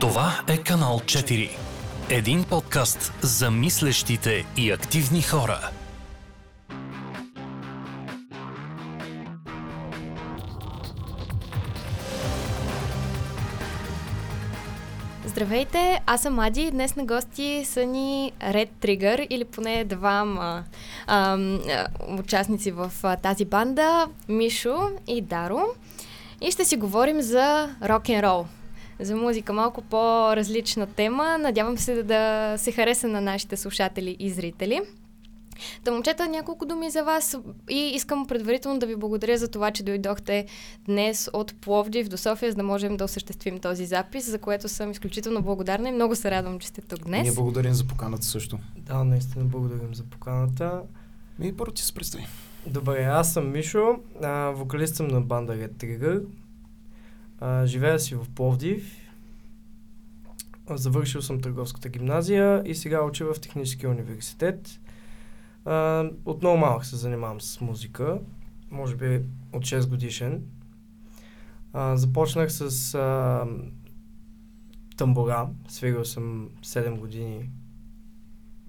Това е канал 4. Един подкаст за мислещите и активни хора. Здравейте, аз съм Ади. Днес на гости са ни Red Trigger или поне двама ам, участници в а, тази банда Мишо и Даро. И ще си говорим за рок н рол за музика. Малко по-различна тема. Надявам се да се хареса на нашите слушатели и зрители. Та, момчета, няколко думи за вас и искам предварително да ви благодаря за това, че дойдохте днес от Пловдив до София, за да можем да осъществим този запис, за което съм изключително благодарна и много се радвам, че сте тук днес. Ние благодарим за поканата също. Да, наистина благодарим за поканата. И първо ти се представи. Добре, аз съм Мишо, а, вокалист съм на банда Red Trigger. А, живея си в Пловдив. Завършил съм търговската гимназия и сега уча в Техническия университет. А, от много малък се занимавам с музика, може би от 6 годишен. А, започнах с а, тамбура, свирил съм 7 години,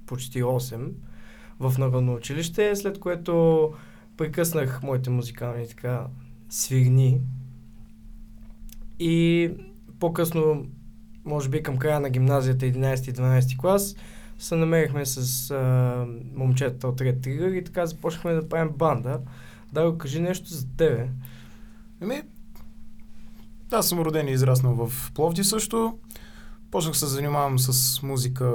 почти 8, в народно училище, след което прекъснах моите музикални така свирни и по-късно, може би към края на гимназията 11-12 клас, се намерихме с а, момчета от Red Trigger и така започнахме да правим банда. Да, кажи нещо за тебе. Еми, аз съм роден и израснал в Пловди също. Почнах се занимавам с музика,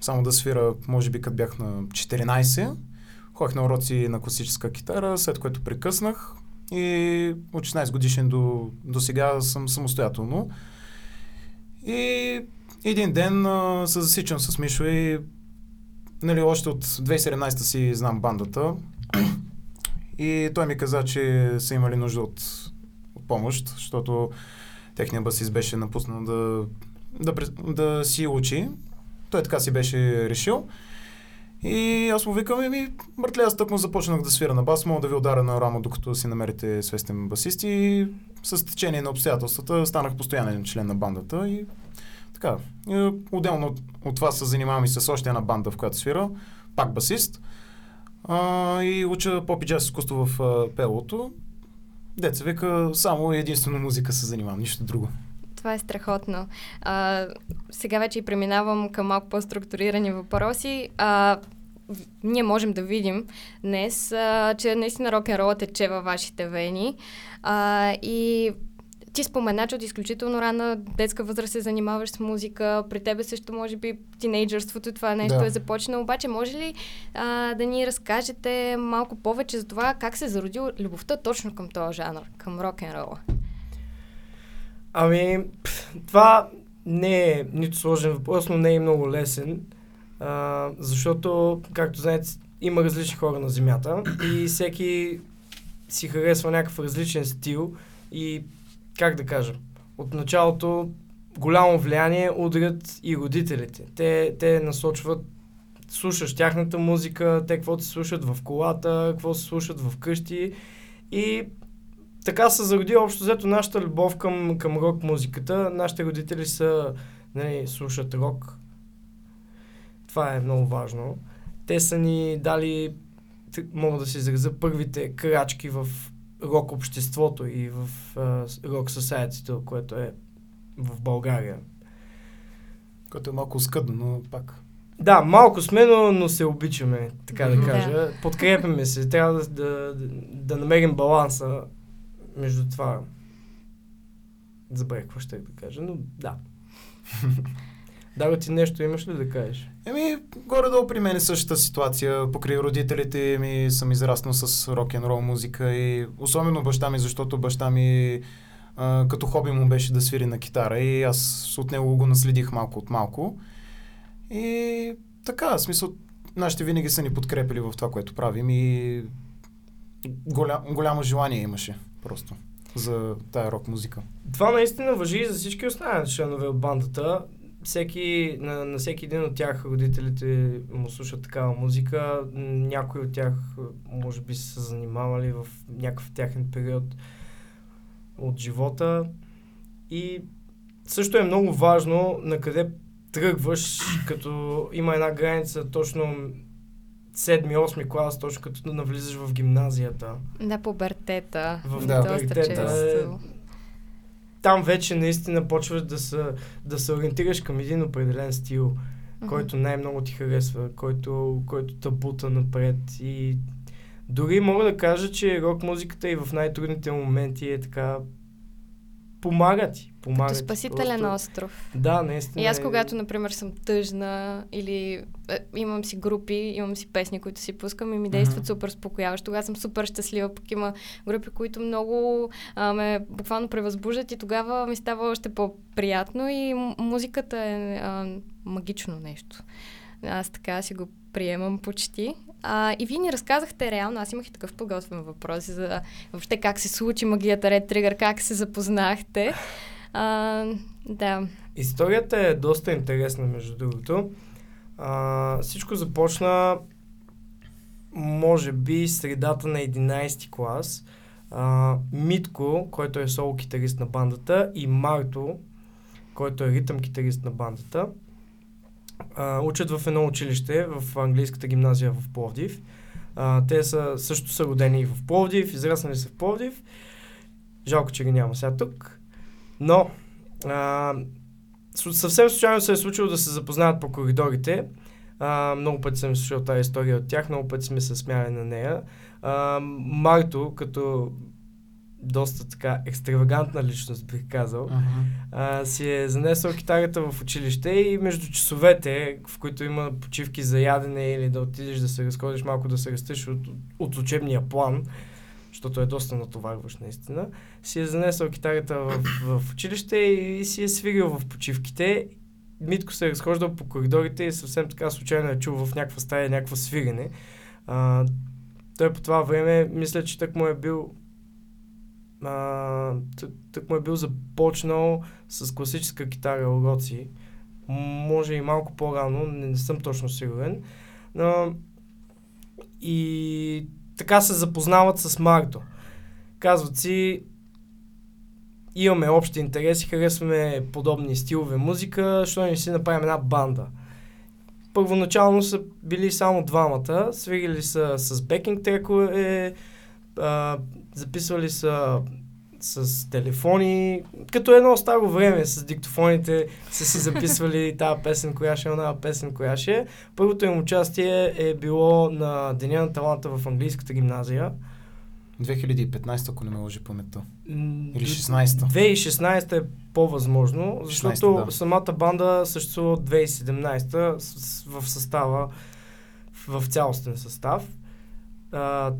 само да свира, може би като бях на 14. Ходих на уроци на класическа китара, след което прекъснах и от 16 годишен до, до сега съм самостоятелно. И един ден а, се засичам с Мишо и нали, още от 2017 си знам бандата. И той ми каза, че са имали нужда от, от помощ, защото техният басист беше напуснал да, да, да си учи. Той така си беше решил. И аз му викам, еми, братле, аз тъкмо започнах да свира на бас, мога да ви ударя на рамо, докато си намерите свестен басист и с течение на обстоятелствата станах постоянен член на бандата и така. И, отделно от, от това се занимавам и с още една банда, в която свира, пак басист. А, и уча поп и джаз изкуство в а, пелото. Деца вика, само единствено музика се занимавам, нищо друго. Това е страхотно. А, сега вече и преминавам към малко по-структурирани въпроси. А, ние можем да видим днес, а, че наистина рок н ролът тече във вашите вени. А, и ти спомена, че от изключително рана детска възраст се занимаваш с музика. При тебе също, може би, тинейджърството това нещо Да. е започнало. Обаче, може ли а, да ни разкажете малко повече за това как се зароди любовта точно към този жанр, към рок н рола? Ами, това не е нито сложен въпрос, но не е и много лесен, а, защото, както знаете, има различни хора на Земята и всеки си харесва някакъв различен стил и, как да кажа, от началото голямо влияние удрят и родителите. Те, те насочват, слушаш тяхната музика, те какво се слушат в колата, какво се слушат в къщи и така се зароди общо взето нашата любов към, към рок музиката. Нашите родители са, нали, слушат рок. Това е много важно. Те са ни дали, мога да се изразя, първите крачки в рок обществото и в рок society, което е в България. Което е малко скъдно, но пак. Да, малко сме, но, но се обичаме, така да кажа. Подкрепяме се. Трябва да, да, да намерим баланса между това. Забравих какво ще да кажа, но да. Да, ти нещо имаш ли да кажеш? Еми, горе-долу при мен е същата ситуация. Покрай родителите ми съм израснал с рок-н-рол музика и особено баща ми, защото баща ми а, като хоби му беше да свири на китара и аз от него го наследих малко от малко. И така, в смисъл, нашите винаги са ни подкрепили в това, което правим и голя, голямо желание имаше просто за тая рок музика. Това наистина въжи и за всички останали членове от бандата. Всеки, на, на всеки един от тях родителите му слушат такава музика. Някои от тях може би са се занимавали в някакъв тяхен период от живота. И също е много важно на къде тръгваш, като има една граница точно 7-8 клас, точно като навлизаш в гимназията. Да, пубертета. В Да, пубертета. Там вече наистина почваш да се, да се ориентираш към един определен стил, Мгм. който най-много ти харесва, който, който те бута напред и дори мога да кажа, че рок музиката и в най-трудните моменти е така помага ти. Помага Като спасителен Просто- остров. Да, наистина. И аз, е- когато, например, съм тъжна или е, имам си групи, имам си песни, които си пускам и ми действат Мгм. супер спокояващо. Тогава съм супер щастлива, пък има групи, които много а, ме буквално превъзбуждат и тогава ми става още по-приятно и музиката е а, магично нещо. Аз така си го приемам почти. А, и вие ни разказахте реално, аз имах и такъв подготвен въпрос за въобще как се случи магията Red Trigger, как се запознахте. А, да. Историята е доста интересна, между другото. А, всичко започна, може би, средата на 11 клас. А, Митко, който е соло китарист на бандата, и Марто, който е ритъм китарист на бандата, а, учат в едно училище в английската гимназия в Пловдив. А, те са, също са родени в Пловдив, израснали са в Пловдив. Жалко, че ги няма сега тук. Но а, съвсем случайно се е случило да се запознаят по коридорите. А, много пъти съм слушал тази история от тях, много пъти сме се смяли на нея. А, Марто, като доста така екстравагантна личност, бих казал, Мгм. а, си е занесъл китарата в училище и между часовете, в които има почивки за ядене или да отидеш да се разходиш малко, да се растеш от, от учебния план, защото е доста натоварващ наистина, си е занесъл китарата в, в училище и, и си е свирил в почивките. Митко се е разхождал по коридорите и съвсем така случайно е чул в някаква стая някакво свирене. А, той по това време, мисля, че так му е бил а, тък, му е бил започнал с класическа китара уроци. Може и малко по-рано, не, не съм точно сигурен. Но, и така се запознават с Марто. Казват си, имаме общи интереси, харесваме подобни стилове музика, що не си направим една банда. Първоначално са били само двамата, свирили са с бекинг трекове, а, записвали са с телефони, като едно старо време с диктофоните са си записвали тази песен, коя ще е, една песен, коя ще е. Първото им участие е било на Деня на таланта в английската гимназия. 2015, ако не ме лъжи паметта. Или 16-та. 2016 е по-възможно, защото 16-та, да. самата банда съществува от 2017 с- с- в състава, в цялостен състав.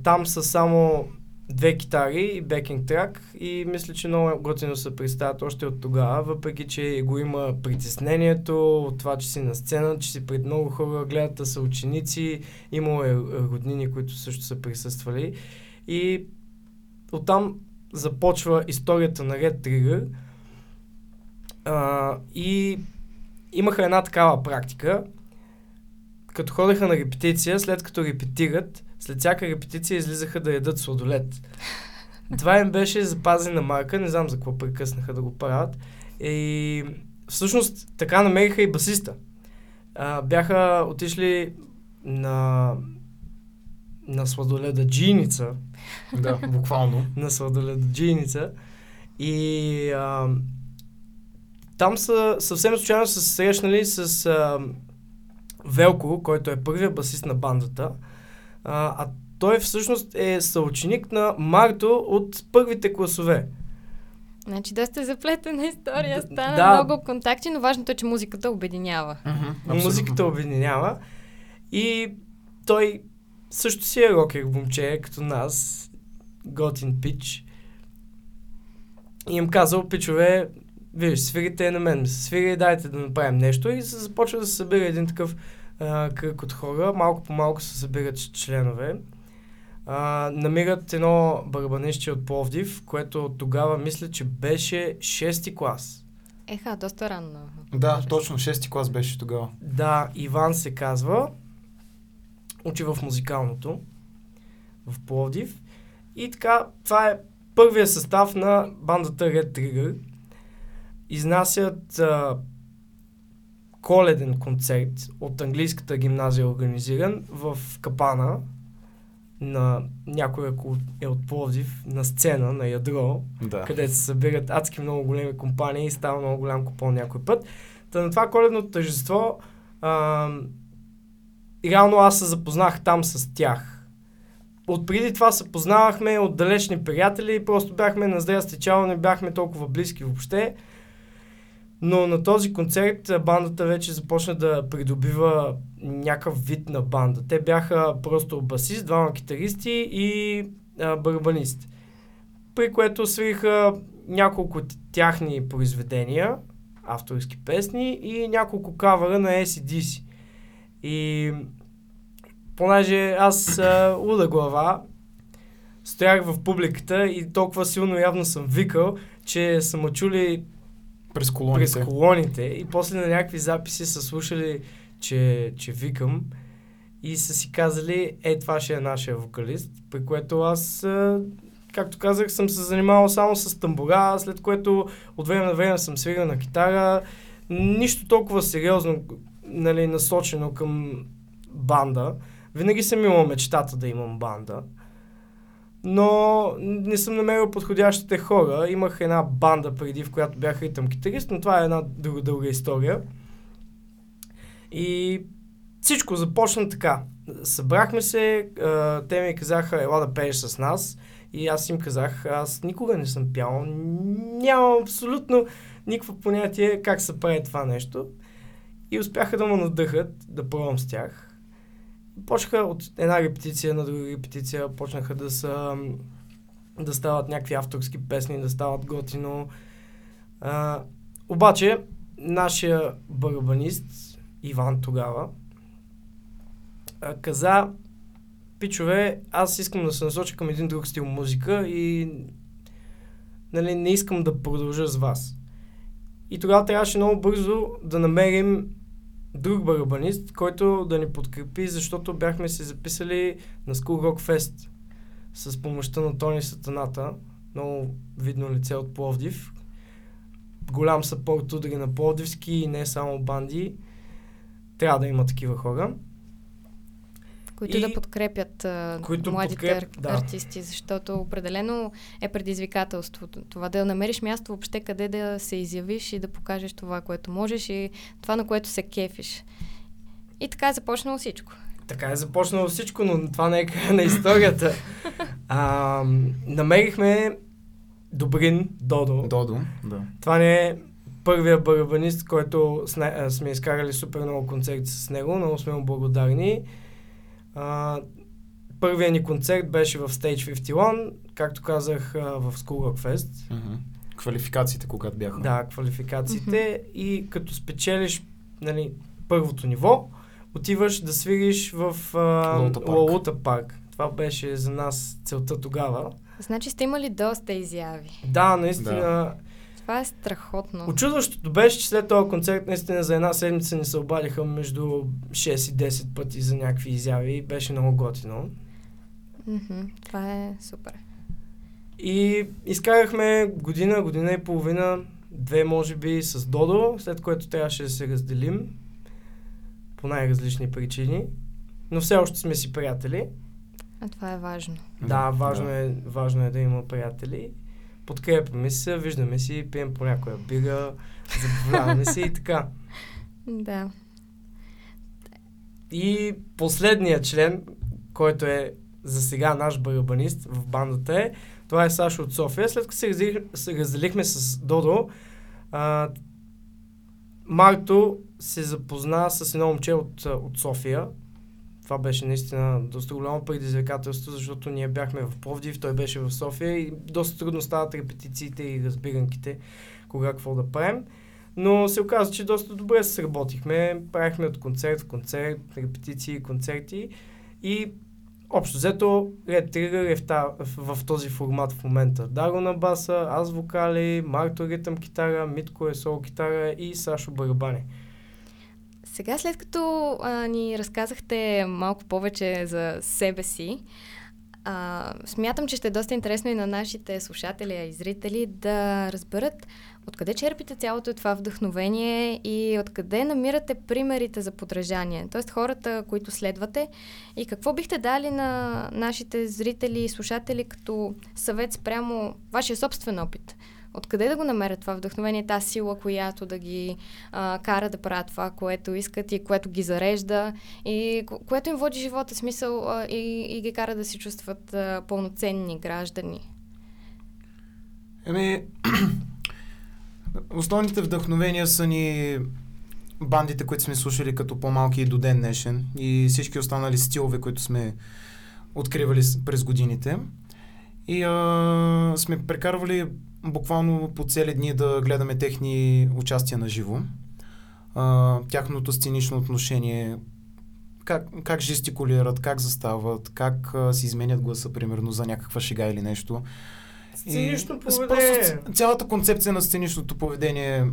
Там са само две китари и бекинг трак и мисля, че много готино се представят още от тогава, въпреки, че го има притеснението от това, че си на сцена, че си пред много хора гледат да са ученици, имало е роднини, които също са присъствали. И оттам започва историята на Red Trigger. А, и имаха една такава практика, като ходеха на репетиция, след като репетират, след всяка репетиция излизаха да ядат сладолет. Това им беше запазена марка, не знам за какво прекъснаха да го правят. И всъщност така намериха и басиста. А, бяха отишли на, на сладоледаджийница, Да, буквално. на сладоледаджийница и а, там са съвсем случайно са се срещнали с а, Велко, който е първият басист на бандата, а, а той всъщност е съученик на Марто от първите класове. Значи доста заплетена история, стана да. много контакти, но важното е, че музиката обединява. Музиката обединява и той също си е рокер момче, като нас, готин пич. И им казал, пичове, виж, свирите на мен, свири, дайте да направим нещо и се започва да се събира един такъв а, кръг от хора, малко по малко се събират членове. А, намират едно барабанище от Пловдив, което тогава мисля, че беше 6 клас. Еха, доста рано. Да, точно 6-ти клас беше тогава. Да, Иван се казва. Учи в музикалното в Пловдив. И така, това е първия състав на бандата Red Trigger. Изнасят а, коледен концерт от английската гимназия организиран в Капана на някой ако е от Пловдив, на сцена, на ядро, Да. където се събират адски много големи компании и става много голям купон някой път. Та на това коледно тържество а, реално аз се запознах там с тях. От преди това се познавахме от далечни приятели, просто бяхме на здрасти чао, не бяхме толкова близки въобще. Но на този концерт бандата вече започна да придобива някакъв вид на банда. Те бяха просто басист, двама китаристи и а, барабанист. При което свириха няколко тяхни произведения, авторски песни и няколко кавара на ACDC. И понеже аз а, луда глава, стоях в публиката и толкова силно явно съм викал, че са ме чули През колоните. през колоните и после на някакви записи са слушали, че, че викам и са си казали, е, това ще е нашия вокалист, при което аз, както казах, съм се занимавал само с тамбура, след което от време на време съм свирил на китара, нищо толкова сериозно нали, насочено към банда. Винаги съм имал мечтата да имам банда но не съм намерил подходящите хора. Имах една банда преди, в която бях ритъм китарист, но това е една друга дълга история. И всичко започна така. Събрахме се, те ми казаха, ела да пееш с нас. И аз им казах, аз никога не съм пял, нямам абсолютно никакво понятие как се прави това нещо. И успяха да ме надъхат да пробвам с тях. Почнаха от една репетиция на друга репетиция, почнаха да са да стават някакви авторски песни, да стават готино. А, обаче, нашия барабанист, Иван тогава, каза, пичове, аз искам да се насоча към един друг стил музика и нали, не искам да продължа с вас. И тогава трябваше много бързо да намерим друг барабанист, който да ни подкрепи, защото бяхме се записали на School Rock Fest с помощта на Тони Сатаната, много видно лице от Пловдив. Голям съпорт удари на Пловдивски и не само банди. Трябва да има такива хора. Които И- да подкрепят а, които младите подкреп- ар- да. артисти, защото определено е предизвикателство. Това да намериш място въобще къде да се изявиш и да покажеш това, което можеш и това, на което се кефиш. И така е започнало всичко. Така е започнало всичко, но това не е края на историята. А, намерихме Добрин Додо. Додо. Да. Това не е първия барабанист, който сме изкарали супер много концерти с него. Много сме му благодарни. А, първият ни концерт беше в Stage 51, както казах, а, в School Rock Fest. Мгм. Квалификациите, когато бяха. Да, квалификациите. И като спечелиш нали, първото ниво, отиваш да свириш в а, Лолута парк. Лолута парк. Това беше за нас целта тогава. Значи сте имали доста изяви. Да, наистина. Да. Това е страхотно. Очудващото беше, че след този концерт наистина за една седмица ни се обадиха между 6 и 10 пъти за някакви изяви. Беше много готино. Мгм, Това е супер. И изкарахме година, година и половина, две може би с Додо, след което трябваше да се разделим по най-различни причини. Но все още сме си приятели. А това е важно. Да, важно, Е, важно е да има приятели. Подкрепяме се, виждаме си, пием по някоя бига, забавляваме се и така. Да. И последният член, който е за сега наш барабанист в бандата е, това е Сашо от София. След като се, разделих, се разделихме с Додо, а, Марто се запозна с едно момче от, от София. Това беше наистина доста голямо предизвикателство, защото ние бяхме в Пловдив, той беше в София и доста трудно стават репетициите и разбиранките, кога какво да правим. Но се оказа, че доста добре се сработихме. Правихме от концерт в концерт, репетиции, концерти и общо взето Red Trigger е в, та, в, в този формат в момента. Даро на баса, аз вокали, Марто ритъм китара, Митко е сол китара и Сашо барабани. Сега, след като а, ни разказахте малко повече за себе си, А, смятам, че ще е доста интересно и на нашите слушатели и зрители да разберат откъде черпите цялото това вдъхновение и откъде намирате примерите за подражание. Тоест хората, които следвате и какво бихте дали на нашите зрители и слушатели като съвет спрямо вашия собствен опит. Откъде да го намерят това вдъхновение, тази сила, която да ги а, кара да правят това, което искат и което ги зарежда и което им води живота, смисъл а, и, и ги кара да се чувстват а, пълноценни граждани? Еми, основните вдъхновения са ни бандите, които сме слушали като по-малки и до ден днешен и всички останали стилове, които сме откривали през годините. И а, сме прекарвали буквално по цели дни да гледаме техни участия на живо. А, тяхното сценично отношение, как, как жестикулират, как застават, как а, си изменят гласа, примерно, за някаква шега или нещо. Сценично поведение. Просто цялата концепция на сценичното поведение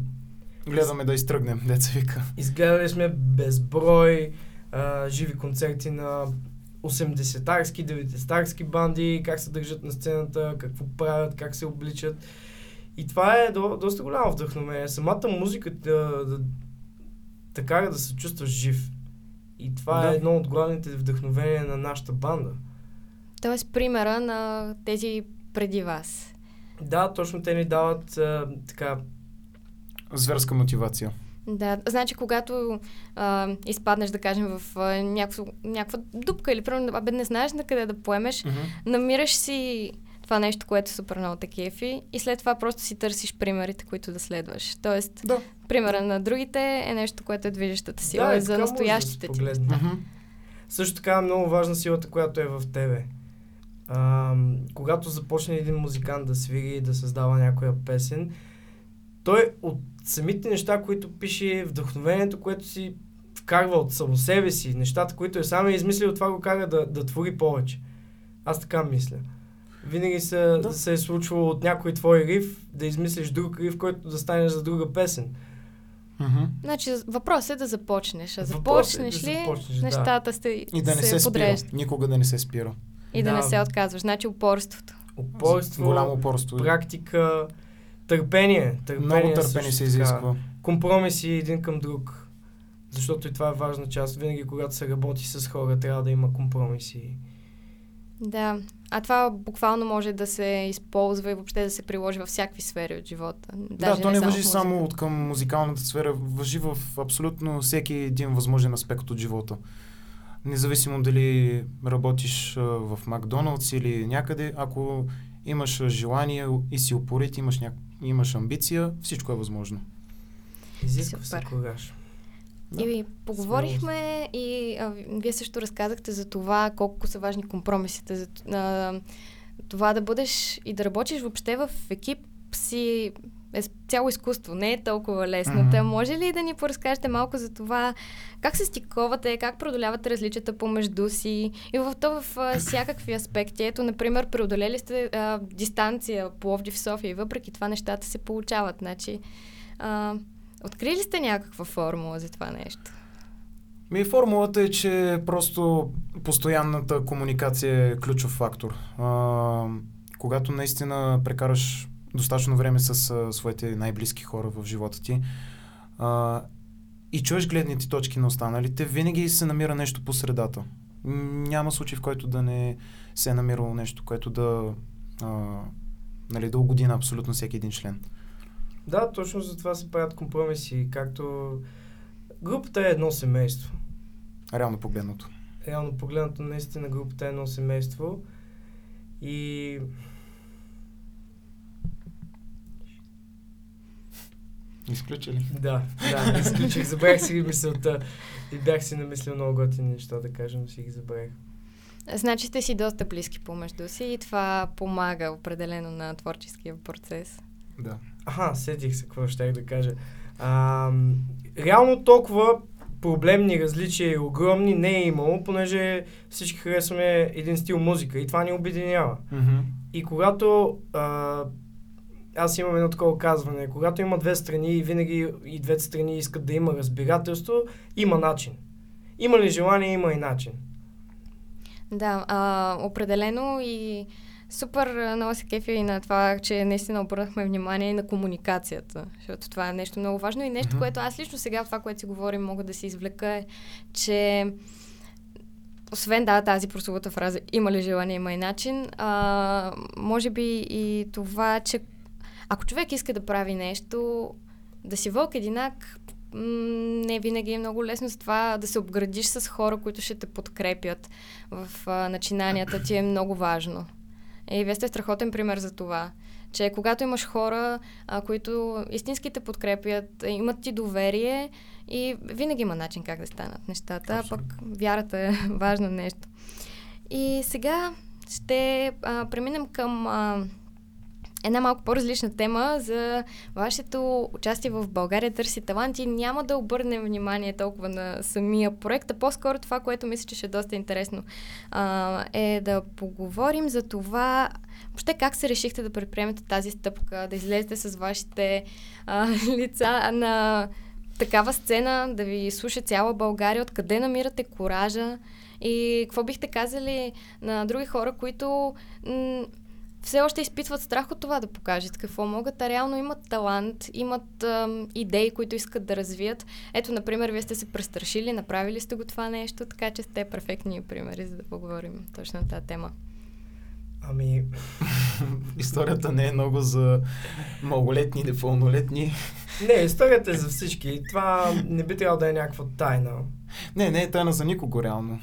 гледаме да изтръгнем, деца вика. Изгледали сме безброй а, живи концерти на 80-тарски, 90-тарски банди, как се държат на сцената, какво правят, как се обличат. И това е до, доста голямо вдъхновение. Самата музика да, да, да кара да се чувстваш жив. И това е Да. е едно от главните вдъхновения на нашата банда. Тоест примера на тези преди вас. Да, точно те ни дават а, така Зверска мотивация. Да, значи когато а, изпаднеш, да кажем, в а, някаква, някаква дупка или примерно, абе не знаеш на къде да поемеш, намираш си това нещо, което супер много те кефи и след това просто си търсиш примерите, които да следваш. Тоест, Да. примера на другите е нещо, което е движещата сила да, и за настоящите да ти. Мгм. Също така е много важна силата, която е в тебе. А, когато започне един музикант да свири и да създава някоя песен, той от самите неща, които пише, вдъхновението, което си вкарва от само себе си, нещата, които е сам е измислил, това го кара да, да твори повече. Аз така мисля. Винаги се, Да. да. се е случвало от някой твой риф да измислиш друг риф, който да стане за друга песен. Мгм. Значи въпросът е да започнеш. А Въпросът е да започнеш ли, започнеш, да. нещата сте, И да не се, спира. подреждат. Никога да не се спира. И да, Да. не се отказваш. Значи упорството. Упорство, Голямо упорство. практика, търпение. търпение Много търпение се изисква. Компромиси един към друг. Защото и това е важна част. Винаги, когато се работи с хора, трябва да има компромиси. Да. А това буквално може да се използва и въобще да се приложи във всякакви сфери от живота. Даже да, то не само въжи само от към музикалната сфера, въжи в абсолютно всеки един възможен аспект от живота. Независимо дали работиш в Макдоналдс или някъде, ако имаш желание и си упорит, имаш, ня... имаш амбиция, всичко е възможно. Изисква се кораж. Да. И поговорихме и а, вие също разказахте за това колко са важни компромисите, за а, това да бъдеш и да работиш въобще в екип си е цяло изкуство, не е толкова лесно. Мгм. Та може ли да ни поразкажете малко за това как се стиковате, как преодолявате различията помежду си и в то в а, всякакви аспекти. Ето, например, преодолели сте а, дистанция Пловдив София и въпреки това нещата се получават. Значи, а, открили сте някаква формула за това нещо? Ми формулата е, че просто постоянната комуникация е ключов фактор. А, когато наистина прекараш достатъчно време с а, своите най-близки хора в живота ти а, и чуеш гледните точки на останалите, винаги се намира нещо по средата. Няма случай, в който да не се е намирало нещо, което да, а, нали, да угоди на абсолютно всеки един член. Да, точно за това се правят компромиси. Както групата е едно семейство. Реално погледното. Реално погледнато, наистина групата е едно семейство. И Изключили. да, да, изключих. Забравих си мисълта. И бях си намислил много готини неща да кажа, но си ги забравих. Значи сте си доста близки помежду си и това помага определено на творческия процес. Да. Аха, сетих се какво щях да кажа. А, реално толкова проблемни различия и огромни не е имало, понеже всички харесваме един стил музика и това ни обединява. Мгм. И когато а, аз имам едно такова казване, когато има две страни и винаги и двете страни искат да има разбирателство, има начин. Има ли желание, има и начин. Да, а, определено и супер много се кефи и на това, че наистина обърнахме внимание и на комуникацията, защото това е нещо много важно и нещо, Мгм. което аз лично сега, това, което си говорим, мога да се извлека е, че освен да, тази прословута фраза има ли желание, има и начин, а, може би и това, че ако човек иска да прави нещо, да си вълк единак, м, не винаги е много лесно с това да се обградиш с хора, които ще те подкрепят в а, начинанията ти е много важно. И вие сте страхотен пример за това. Че когато имаш хора, а, които истински те подкрепят, имат ти доверие и винаги има начин как да станат нещата, а пък вярата е важно нещо. И сега ще а, преминем към а, една малко по-различна тема за вашето участие в България търси таланти. Няма да обърнем внимание толкова на самия проект, а по-скоро това, което мисля, че ще е доста интересно, а, е да поговорим за това, въобще как се решихте да предприемете тази стъпка, да излезете с вашите а, лица на такава сцена, да ви слуша цяла България, откъде намирате коража и какво бихте казали на други хора, които м- все още изпитват страх от това да покажат какво могат, а реално имат талант, имат ам, идеи, които искат да развият. Ето, например, вие сте се престрашили, направили сте го това нещо, така че сте перфектни примери, за да поговорим точно на тази тема. Ами, Историята не е много за малолетни или пълнолетни. не, историята е за всички. Това не би трябвало да е някаква тайна. Не, не е тайна за никого реално.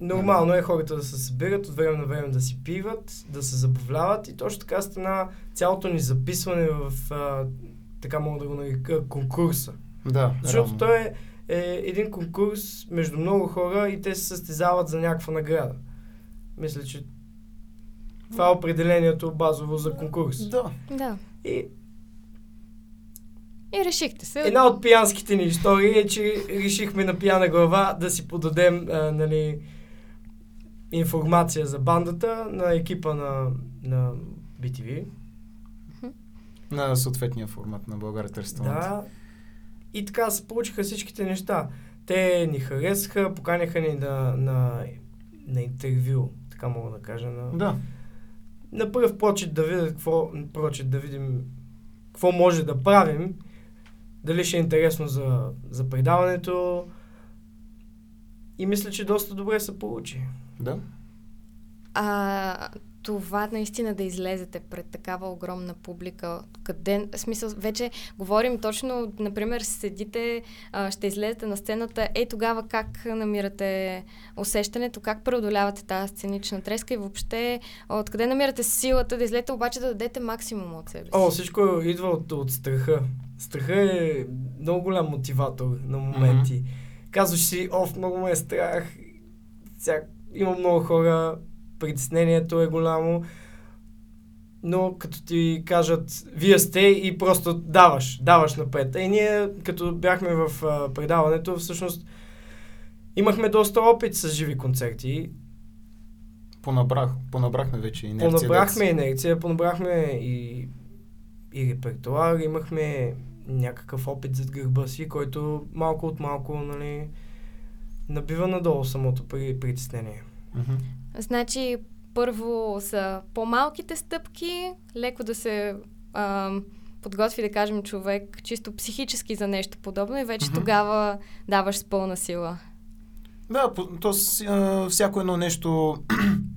Нормално е хората да се събират, от време на време да си пиват, да се забавляват и точно така стана цялото ни записване в, а, така мога да го нарека, конкурса. Да, Защото реално. той е, е един конкурс между много хора и те се състезават за някаква награда. Мисля, че това е определението базово за конкурс. Да. Да. И И решихте се. една от пиянските ни истории е, че решихме на пияна глава да си подадем а, нали, информация за бандата на екипа на, на BTV. На съответния формат на България талант. Да. И така се получиха всичките неща. Те ни харесаха, поканяха ни на, на, на интервю, така мога да кажа. На, Да. на пръв прочит да видят какво, прочит да видим какво може да правим, дали ще е интересно за, за предаването. И мисля, че доста добре се получи. Да. А това наистина да излезете пред такава огромна публика, къде, в смисъл, вече говорим точно, например, седите, а, ще излезете на сцената, е тогава как намирате усещането, как преодолявате тази сценична треска и въобще откъде намирате силата да излезете, обаче да дадете максимум от себе си. О, всичко идва от, от страха. Страха е много голям мотиватор на моменти. Казваш си, оф, много ме е страх. Сега, има много хора, притеснението е голямо. Но като ти кажат, вие сте и просто даваш, даваш напред. И ние, като бяхме в а, предаването, всъщност имахме доста опит с живи концерти. Понабрах, понабрахме вече инерция. Понабрахме деца. инерция, понабрахме и, и репертуар, имахме някакъв опит зад гърба си, който малко от малко, нали, набива надолу самото при, притеснение. Мгм. Значи, първо са по-малките стъпки, леко да се ам, подготви, да кажем, човек чисто психически за нещо подобно и вече Мгм. тогава даваш с пълна сила. Да, то а, всяко едно нещо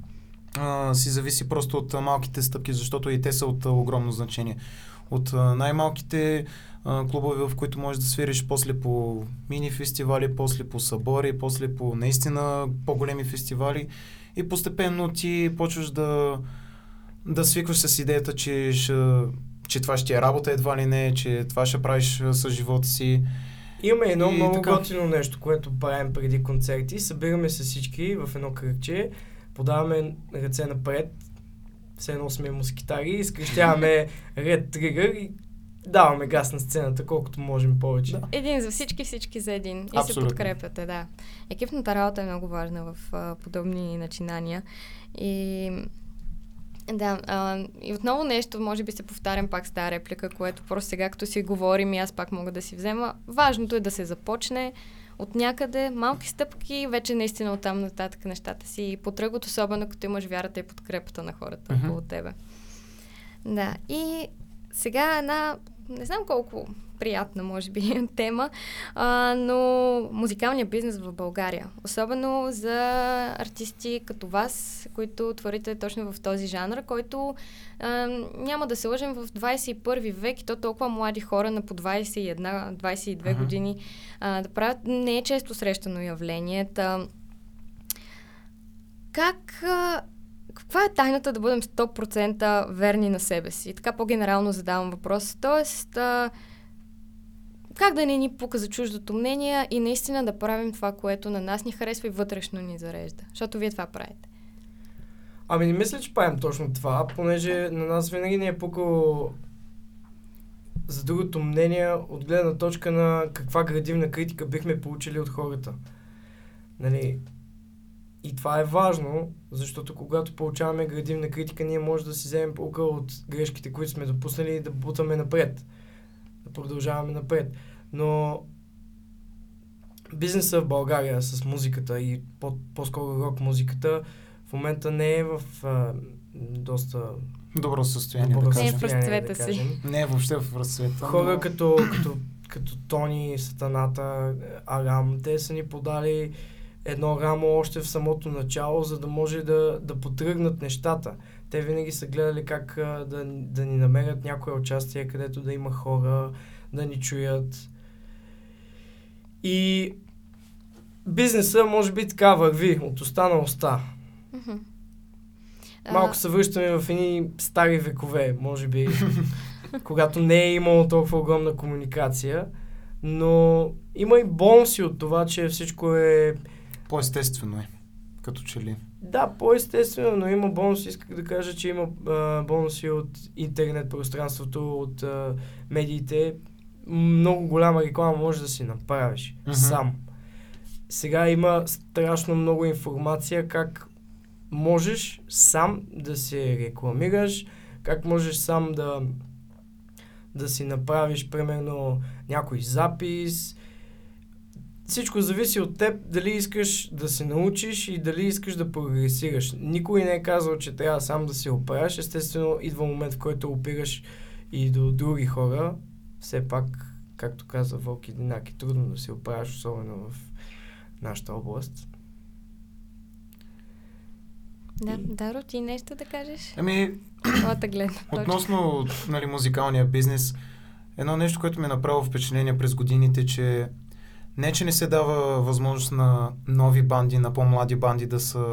а, си зависи просто от а, малките стъпки, защото и те са от а, огромно значение. От а, най-малките а, клубове, в които можеш да свириш, после по мини фестивали, после по събори, после по наистина по-големи фестивали и постепенно ти почваш да, да свикваш с идеята, че, ще, че това ще е работа едва ли не, че това ще правиш с живота си. Имаме едно И много така. готино нещо, което правим преди концерти. Събираме се всички в едно кръгче, подаваме ръце напред, все едно сме мускитари, изкрещяваме ред тригър и даваме газ на сцената, колкото можем повече. Да. Един за всички, всички за един. И се Абсолютно. подкрепяте, да. Екипната работа е много важна в а, подобни начинания. И да, а, и отново нещо, може би се повтарям пак с тази реплика, което просто сега, като си говорим и аз пак мога да си взема. Важното е да се започне, от някъде, малки стъпки, вече наистина оттам нататък нещата си потръгват, особено като имаш вярата и подкрепата на хората Мгм. около тебе. Да, и сега една, не знам колко приятна, може би, тема, а, но музикалният бизнес в България. Особено за артисти като вас, които творите точно в този жанр, който а, няма да се лъжим в 21 век и то толкова млади хора на по 21-22 Мгм. години а, да правят не е често срещано явление. Та, как а, каква е тайната да бъдем 100% верни на себе си? Така по-генерално задавам въпрос. Тоест, а, как да не ни пука за чуждото мнение и наистина да правим това, което на нас ни харесва и вътрешно ни зарежда? Защото вие това правите. Ами не мисля, че правим точно това, понеже на нас винаги ни е пукало за другото мнение от гледна точка на каква градивна критика бихме получили от хората. Нали? И това е важно, защото когато получаваме градивна критика, ние може да си вземем полка от грешките, които сме допуснали и да бутаме напред. Да продължаваме напред. Но бизнеса в България с музиката и по- по-скоро рок музиката в момента не е в а, доста Добро състояние, добро да Не е в кажем. разцвета да си. кажем. Не е въобще в разцвета. Хора но- като, като, като Тони, Сатаната, Арам, те са ни подали едно рамо още в самото начало, за да може да, да потръгнат нещата. Те винаги са гледали как а, да, да ни намерят някое участие, където да има хора, да ни чуят. И бизнеса може би така върви от уста на уста. Малко се връщаме в едни стари векове, може би, когато не е имало толкова огромна комуникация, но има и бонуси от това, че всичко е По-естествено е, като че ли. Да, по-естествено, но има бонуси. Исках да кажа, че има а, бонуси от интернет пространството, от а, медиите. Много голяма реклама може да си направиш Мгм. сам. Сега има страшно много информация как можеш сам да се рекламираш, как можеш сам да, да си направиш, примерно, някой запис. Всичко зависи от теб, дали искаш да се научиш и дали искаш да прогресираш. Никой не е казал, че трябва сам да се оправяш. Естествено, идва момент, в който опираш и до други хора. Все пак, както каза Вълк и Динак, е трудно да се оправяш, особено в нашата област. Да, Даро, ти нещо да кажеш? Ами, Твоята гледна. Относно нали, музикалния бизнес, едно нещо, което ми е направило впечатление през годините, че не, че не се дава възможност на нови банди, на по-млади банди да, са,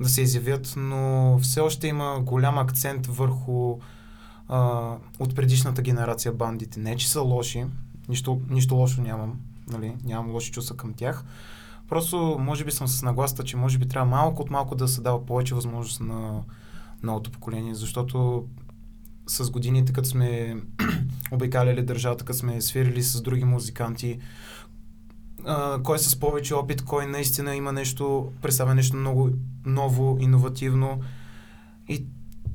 да се изявят, но все още има голям акцент върху а, от предишната генерация бандите. Не, че са лоши, нищо, нищо лошо нямам, нали, нямам лоши чувства към тях. Просто, може би съм с нагласта, че може би трябва малко от малко да се дава повече възможност на новото поколение, защото с годините, като сме обикаляли държавата, като сме свирили с други музиканти, а, кой с повече опит, кой наистина има нещо, представя нещо много ново, иновативно. И,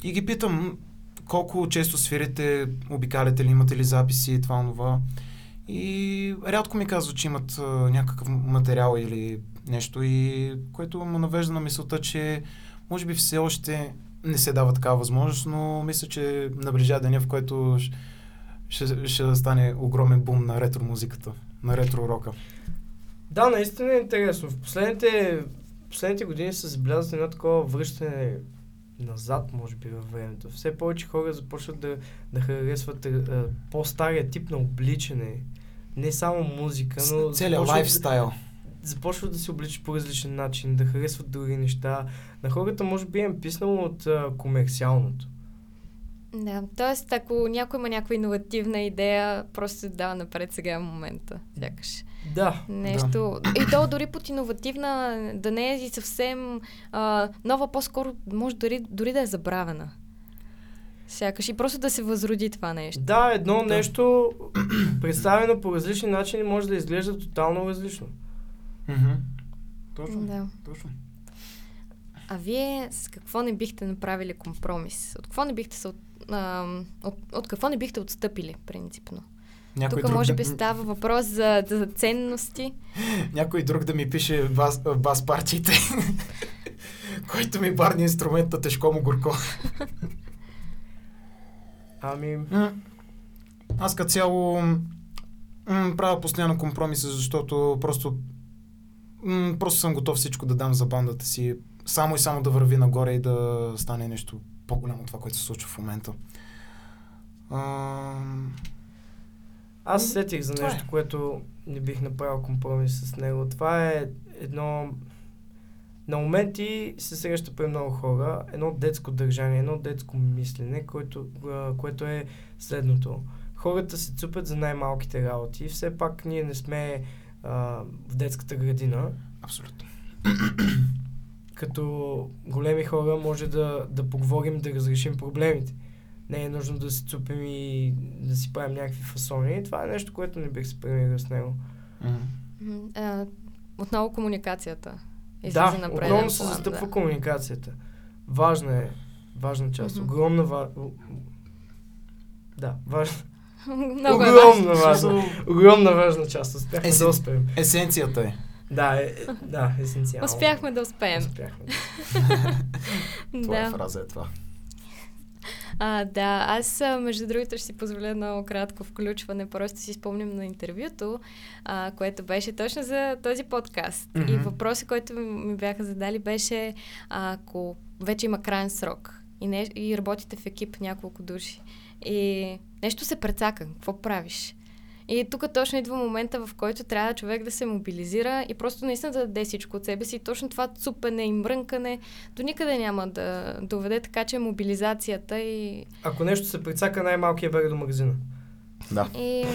и ги питам, колко често свирите, обикаляте ли, имате ли записи и това, това. И рядко ми казват, че имат а, някакъв материал или нещо, и което му навежда на мисълта, че може би все още не се дава такава възможност, но мисля, че наближа деня, в който ще, ще, стане огромен бум на ретро музиката, на ретро рока. Да, наистина е интересно. В последните, последните години се забелязва едно такова връщане назад, може би, във времето. Все повече хора започват да, да харесват а, по-стария тип на обличане. Не само музика, но... Целият лайфстайл. започват да се обличат по различен начин, да харесват други неща. На хората може би им писнало от а, комерциалното. Да, т.е. ако някой има някаква иновативна идея, просто се дава напред сега е момента. Сякаш. Да, Нещо. И то дори под иновативна, да не е и съвсем а, нова, по-скоро може дори, дори да е забравена. Сякаш и просто да се възроди това нещо. да, едно Да. нещо представено по различни начини може да изглежда тотално различно. Мгм. Точно, Да. точно. А вие с какво не бихте направили компромис? От какво не бихте се от, а, от, от какво не бихте отстъпили, принципно? Някой Тук друг може да- би става въпрос за, за ценности. Някой друг да ми пише бас, бас партиите, който ми барни инструмента, тежко му горко. Ами, Аз като цяло м, правя постоянно компромиси, защото просто м, просто съм готов всичко да дам за бандата си. Само и само да върви нагоре и да стане нещо по-голямо от това, което се случва в момента. Ам, аз сетих за това е. нещо, което не бих направил компромис с него. Това е едно... На моменти се среща при много хора едно детско държание, едно детско мислене, което, а, което е следното. Хората се цупят за най-малките работи. Все пак ние не сме а, в детската градина. абсолютно. Като големи хора може да, да поговорим, да разрешим проблемите. Не е нужно да се цупим и да си правим някакви фасони. Това е нещо, което не бих се примирил с него. М, а, отново комуникацията. излиза да, огромно се застъпва да. комуникацията. Важна е. Важна част. Мгм. Огромна ва... Да, важна. Много е огромна важно. важна. Огромна важна част. Успяхме Е, си- да успеем. Есенцията е. Да, е, да, есенциално. Успяхме да успеем. Успяхме. Това е Да. фраза е това. А, да, аз между другото ще си позволя много кратко включване. Просто си спомням на интервюто, а, което беше точно за този подкаст. И Мгм. въпросът, който ми- ми бяха задали беше, а, ако вече има крайен срок и, не, и работите в екип няколко души и нещо се прецака, какво правиш? И тук точно идва момента, в който трябва човек да се мобилизира и просто наистина да даде всичко от себе си. И точно това цупене и мрънкане до никъде няма да доведе, така че мобилизацията и... Ако нещо се прицака, най-малкият бег до магазина. Да. и...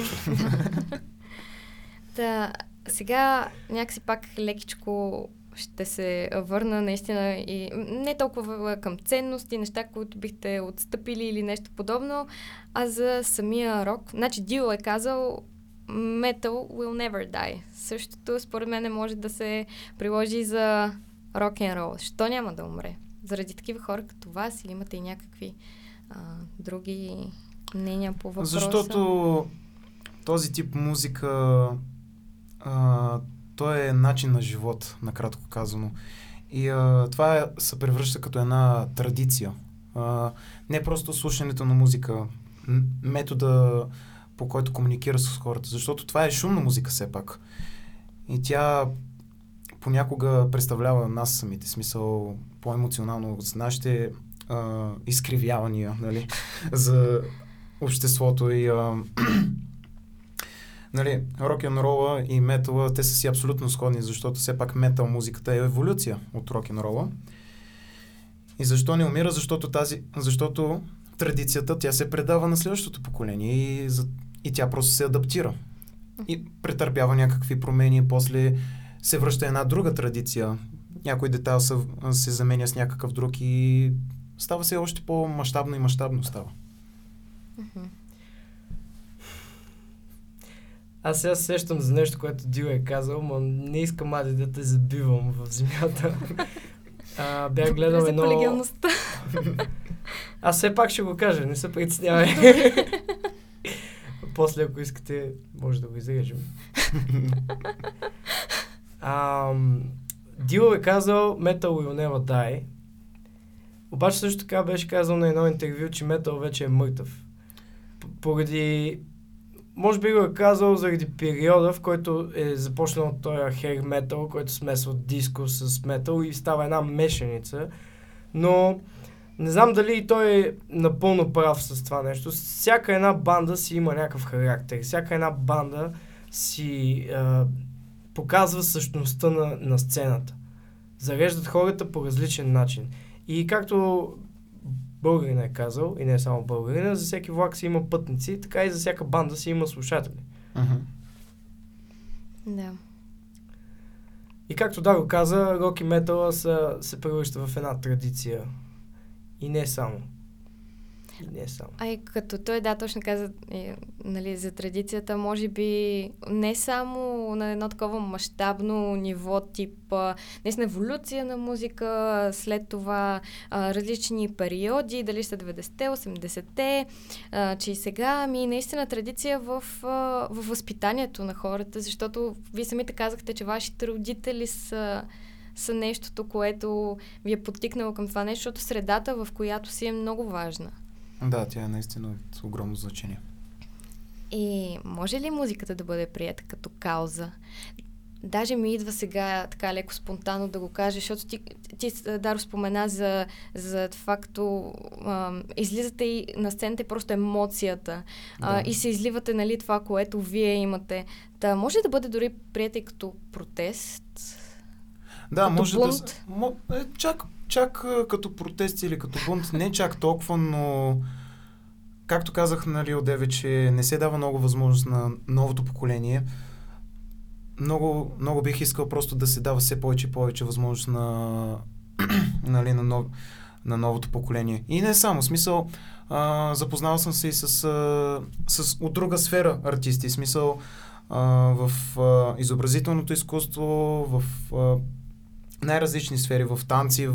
да, сега някакси пак лекичко ще се върна наистина и не толкова към ценности, неща, които бихте отстъпили или нещо подобно, а за самия рок. Значи Дил е казал Metal will never die. Същото според мен може да се приложи за рок н рол. Що няма да умре? Заради такива хора като вас или имате и някакви а, други мнения по въпроса? Защото този тип музика, а, той е начин на живот, накратко казано. И а, това е, се превръща като една традиция. А, не просто слушането на музика, метода по който комуникира с хората, защото това е шумна музика все пак. И тя понякога представлява нас самите, смисъл по-емоционално с нашите а, изкривявания, нали, за обществото и а, нали, рок н рола и метала, те са си абсолютно сходни, защото все пак метал музиката е еволюция от рок н рола. И защо не умира? Защото тази, защото традицията, тя се предава на следващото поколение и, и тя просто се адаптира. И претърпява някакви промени, после се връща една друга традиция. Някой детайл се, се заменя с някакъв друг и става се още по-масштабно и мащабно става. Мгм. Аз сега се сещам за нещо, което Дил е казал, но не искам ади да те забивам в земята. А, бях гледал едно... колегиалността. Аз все пак ще го кажа, не се притеснявай. После, ако искате, може да го изрежем. Ам, Дил е казал Metal will never die. Обаче също така беше казал на едно интервю, че метал вече е мъртъв. Поради... Може би го е казал заради периода, в който е започнал този хер метал, който смесва диско с метал и става една мешаница. Но не знам дали и той е напълно прав с това нещо. Всяка една банда си има някакъв характер. Всяка една банда си а, показва същността на, на сцената. Зареждат хората по различен начин. И както българин е казал, и не само българина, за всеки влак си има пътници, така и за всяка банда си има слушатели. Мгм. Да. И както Даро каза, рок и метала са, се превръща в една традиция. И не само. Не само. А като той, да, точно каза нали, за традицията, може би не само на едно такова мащабно ниво, тип наистина еволюция на музика, след това а, различни периоди, дали са 90-те, 80-те, а, че и сега, ами наистина традиция в, в възпитанието на хората, защото вие самите казахте, че вашите родители са са нещото, което ви е подтикнало към това нещо, защото средата, в която си е много важна. Да, тя е наистина от огромно значение. И може ли музиката да бъде прията като кауза? Даже ми идва сега така леко спонтанно да го кажа, защото ти, ти Даро, спомена за, за а, излизате и на сцената и просто емоцията да. а, и се изливате нали, това, което вие имате. Та може да бъде дори прията и като протест? Да, като може бунт? да... Мо, е, чак, чак като протест или като бунт, не чак толкова, но както казах нали, отдеве, че не се дава много възможност на новото поколение. Много, много бих искал просто да се дава все повече и повече възможност на, нали, на, нов, на новото поколение. И не само, смисъл, а, запознал съм се и с, а, с от друга сфера артисти, смисъл а, в а, изобразителното изкуство, в а, най-различни сфери, в танци,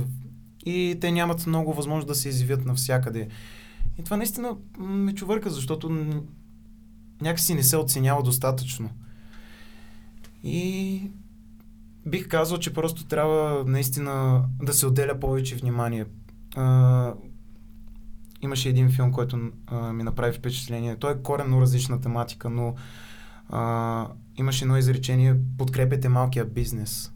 и те нямат много възможност да се изявят навсякъде. И това наистина ме чувърка, защото някакси не се оценява достатъчно. И бих казал, че просто трябва наистина да се отделя повече внимание. А, имаше един филм, който а, ми направи впечатление. Той е коренно различна тематика, но а, имаше едно изречение подкрепете малкия бизнес.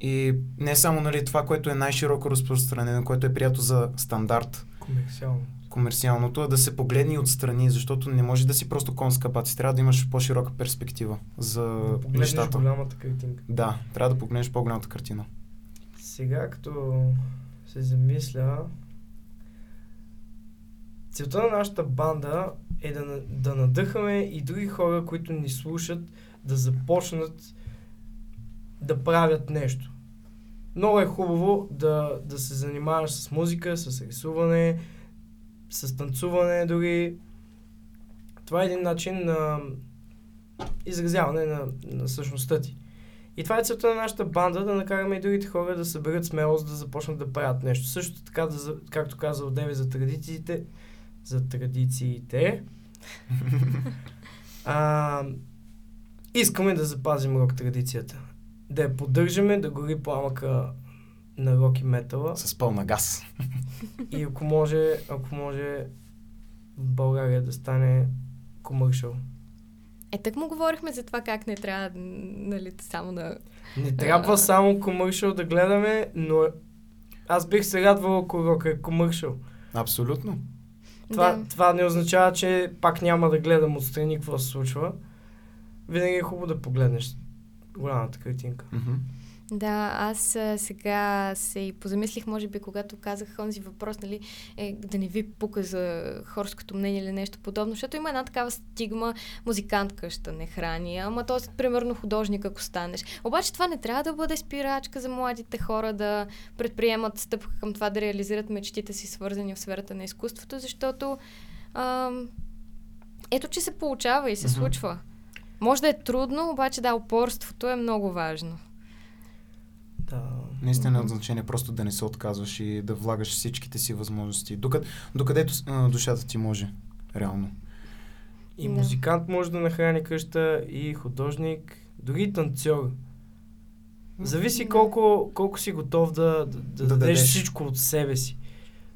И не само нали, това, което е най-широко разпространено, което е приято за стандарт. Комерциално. Комерциалното, е да се погледне отстрани, защото не може да си просто конска паци. Трябва да имаш по-широка перспектива за да нещата. голямата картинка. Да, трябва да погледнеш по-голямата картина. Сега, като се замисля, целта на нашата банда е да, да надъхаме и други хора, които ни слушат, да започнат да правят нещо. Много е хубаво да, да се занимаваш с музика, с рисуване, с танцуване дори. Това е един начин на изразяване на, на същността ти. И това е целта на нашата банда, да накараме и другите хора да съберат смелост да започнат да правят нещо. Също така, да, както каза Одеви за традициите, за традициите, а, искаме да запазим рок традицията да я поддържаме, да гори пламъка на рок и метала. С пълна газ. И ако може, ако може България да стане комършъл. Е, так му говорихме за това как не трябва, нали, само да... Не трябва само комършъл да гледаме, но аз бих се радвал, ако рок е комършъл. Абсолютно. Това, да. това не означава, че пак няма да гледам отстрани какво се случва. Винаги е хубаво да погледнеш голямата картинка. Mm-hmm. Да, аз а, сега се и позамислих, може би, когато казах онзи въпрос, нали, е, да не ви пука за хорското мнение или нещо подобно, защото има една такава стигма, музикант къща не храни, ама то примерно художник, ако станеш. Обаче това не трябва да бъде спирачка за младите хора да предприемат стъпка към това да реализират мечтите си, свързани в сферата на изкуството, защото а, ето, че се получава и се mm-hmm. случва. Може да е трудно, обаче да, упорството е много важно. Да. Наистина е от значение просто да не се отказваш и да влагаш всичките си възможности. Докъд, докъдето а, душата ти може, реално. И да. музикант може да нахрани къща, и художник, дори и танцор. Зависи колко, колко си готов да, да, да, да дадеш всичко от себе си.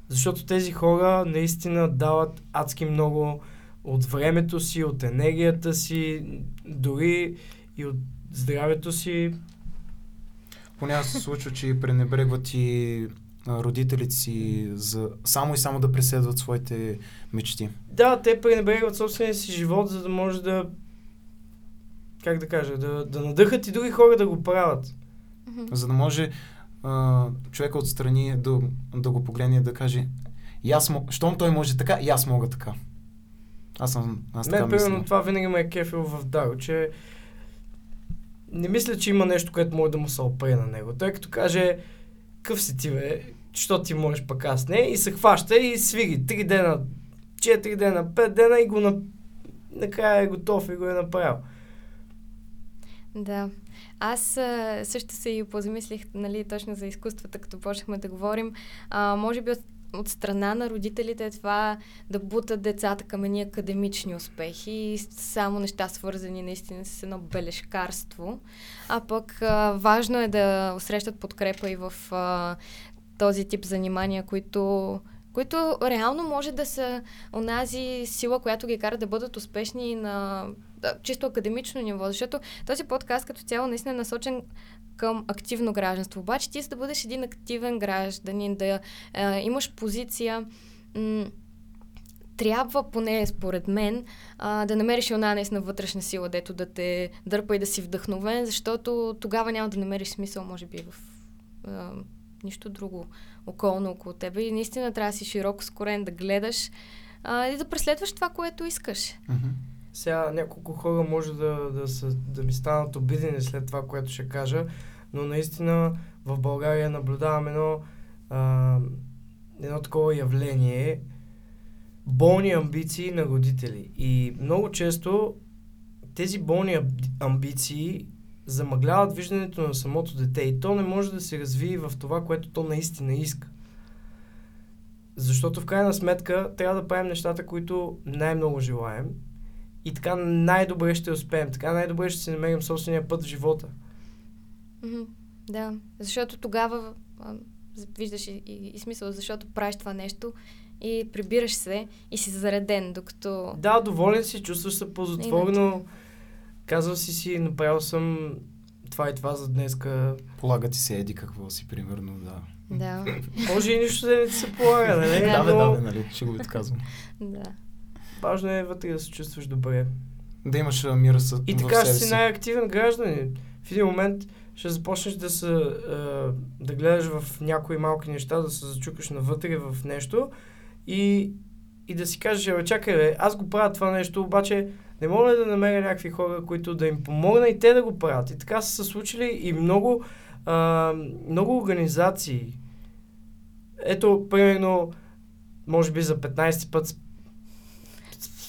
Защото тези хора наистина дават адски много от времето си, от енергията си, дори и от здравето си. Понякога се случва, че пренебрегват и родителите си за само и само да преследват своите мечти. Да, те пренебрегват собствения си живот, за да може да как да кажа, да, да надъхат и други хора да го правят. За да може а, човека отстрани да, да го погледне и да каже аз, щом той може така, и аз мога така. Аз съм. Аз Мен, примерно, това винаги ме е кефил в Даро, че не мисля, че има нещо, което може да му се опре на него. Той като каже, къв си ти, бе, що ти можеш пък аз не, и се хваща и свири. Три дена, четири дена, пет дена и го на... накрая е готов и го е направил. Да. Аз а, също се и позамислих, нали, точно за изкуствата, като почнахме да говорим. А, може би от, от страна на родителите е това да бутат децата към едни академични успехи и само неща свързани наистина с едно белешкарство. А пък а, важно е да усрещат подкрепа и в а, този тип занимания, които които реално може да са онази сила, която ги кара да бъдат успешни на чисто академично ниво, защото този подкаст като цяло наистина е насочен към активно гражданство. Обаче ти за да бъдеш един активен гражданин, да е, имаш позиция, м- трябва, поне според мен, а, да намериш една наистина вътрешна сила, дето да те дърпа и да си вдъхновен, защото тогава няма да намериш смисъл, може би, в а, нищо друго околно около тебе. И наистина трябва да си широко скорен, да гледаш а, и да преследваш това, което искаш. Mm-hmm. Сега няколко хора може да, да, са, да ми станат обидени след това, което ще кажа, но наистина в България наблюдавам едно, а, едно такова явление болни амбиции на родители. И много често тези болни амбиции замъгляват виждането на самото дете и то не може да се развие в това, което то наистина иска. Защото в крайна сметка трябва да правим нещата, които най-много желаем и така най-добре ще успеем, така най-добре ще си намерим собствения път в живота. Mm-hmm. Да, защото тогава а, виждаш и, и, и смисъл, защото правиш това нещо и прибираш се и си зареден, докато... Да, доволен си, чувстваш се позатворно, казвал си си, направил съм това и това за днеска. Полага ти се еди какво си, примерно, да. Да. Може и нищо да не ти се полага, нали? да, бе, да, бе, нали, ще го казвам. да. Важно е вътре да се чувстваш добре. Да имаш мира с И така ще си най-активен гражданин. В един момент ще започнеш да се, да гледаш в някои малки неща, да се зачукаш навътре в нещо и, и да си кажеш, бе, чакай, бе, аз го правя това нещо, обаче не мога ли да намеря някакви хора, които да им помогна и те да го правят. И така са се случили и много, а, много организации. Ето, примерно, може би за 15 път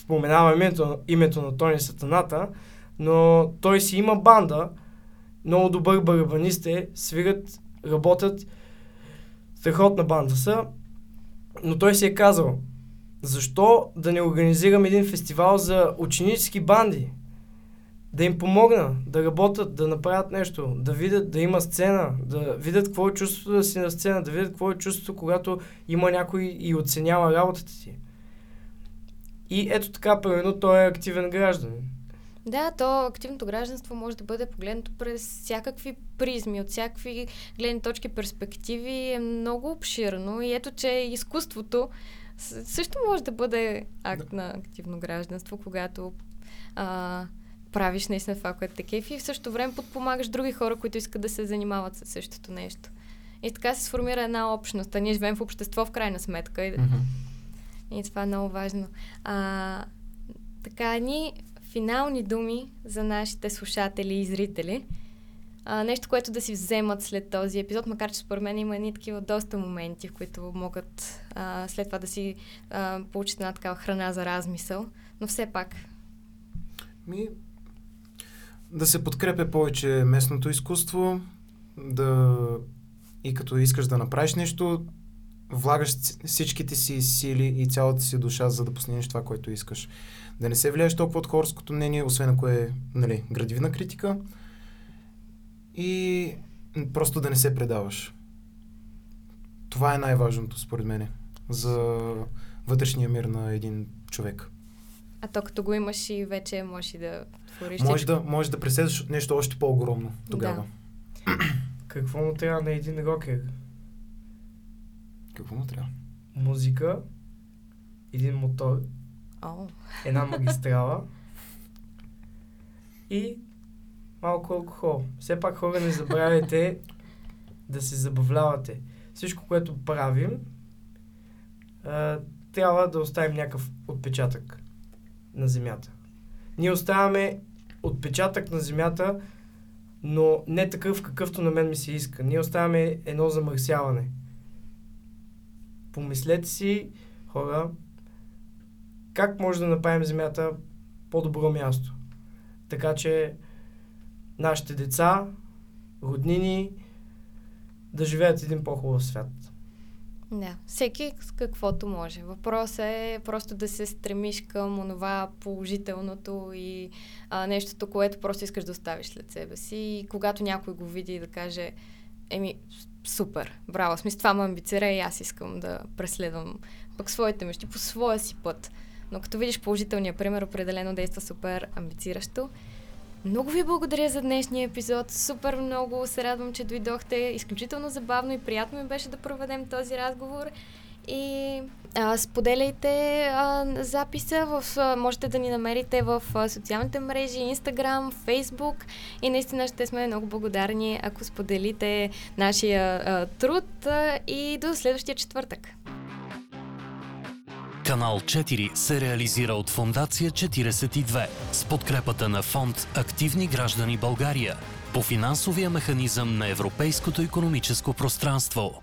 споменавам името, името на Тони Сатаната, но той си има банда, много добър барабанист е, свират, работят, страхотна банда са, но той си е казал, защо да не организирам един фестивал за ученически банди? Да им помогна, да работят, да направят нещо, да видят, да има сцена, да видят какво е чувството да си на сцена, да видят какво е чувството, когато има някой и оценява работата ти. И ето така, примерно, той е активен гражданин. Да, то активното гражданство може да бъде погледнато през всякакви призми, от всякакви гледни точки, перспективи, е много обширно. И ето, че изкуството също може да бъде акт да. на активно гражданство, когато а, правиш наистина това, което те кефи и в същото време подпомагаш други хора, които искат да се занимават с същото нещо. И така се сформира една общност. А ние живеем в общество в крайна сметка. Mm-hmm. И това е много важно. А, така, ни финални думи за нашите слушатели и зрители. А, нещо, което да си вземат след този епизод, макар че според мен има едни такива доста моменти, в които могат а, след това да си а, получат една такава храна за размисъл, но все пак. Ми, да се подкрепя повече местното изкуство, да и като искаш да направиш нещо, влагаш всичките си сили и цялата си душа, за да постигнеш това, което искаш. Да не се влияеш толкова от хорското мнение, освен ако е нали, градивна критика, и просто да не се предаваш. Това е най-важното, според мен, за вътрешния мир на един човек. А то като го имаш и вече можеш и да твориш може да, може да преследваш нещо още по-огромно тогава. Да. Какво му трябва на един рокер? Какво му трябва? Музика, един мотор, oh. една магистрала и малко алкохол. Все пак хора не забравяйте да се забавлявате. Всичко, което правим, трябва да оставим някакъв отпечатък на земята. Ние оставяме отпечатък на земята, но не такъв какъвто на мен ми се иска. Ние оставяме едно замърсяване. Помислете си, хора, как може да направим Земята по-добро място. Така че нашите деца, роднини да живеят един по-хубав свят. Да, всеки с каквото може. Въпросът е просто да се стремиш към онова положителното и а, нещото, което просто искаш да оставиш след себе си. И когато някой го види и да каже, еми, супер, браво, смисъл, това ме амбицира и аз искам да преследвам пък своите мечти по своя си път. Но като видиш положителния пример, определено действа супер амбициращо. Много ви благодаря за днешния епизод. Супер много се радвам, че дойдохте. Изключително забавно и приятно ми беше да проведем този разговор. И а, споделяйте а, записа, в, а, можете да ни намерите в а, социалните мрежи, Instagram, Facebook и наистина ще сме много благодарни, ако споделите нашия а, труд а, и до следващия четвъртък. Канал 4 се реализира от Фондация 42 с подкрепата на фонд Активни граждани България по финансовия механизъм на Европейското економическо пространство.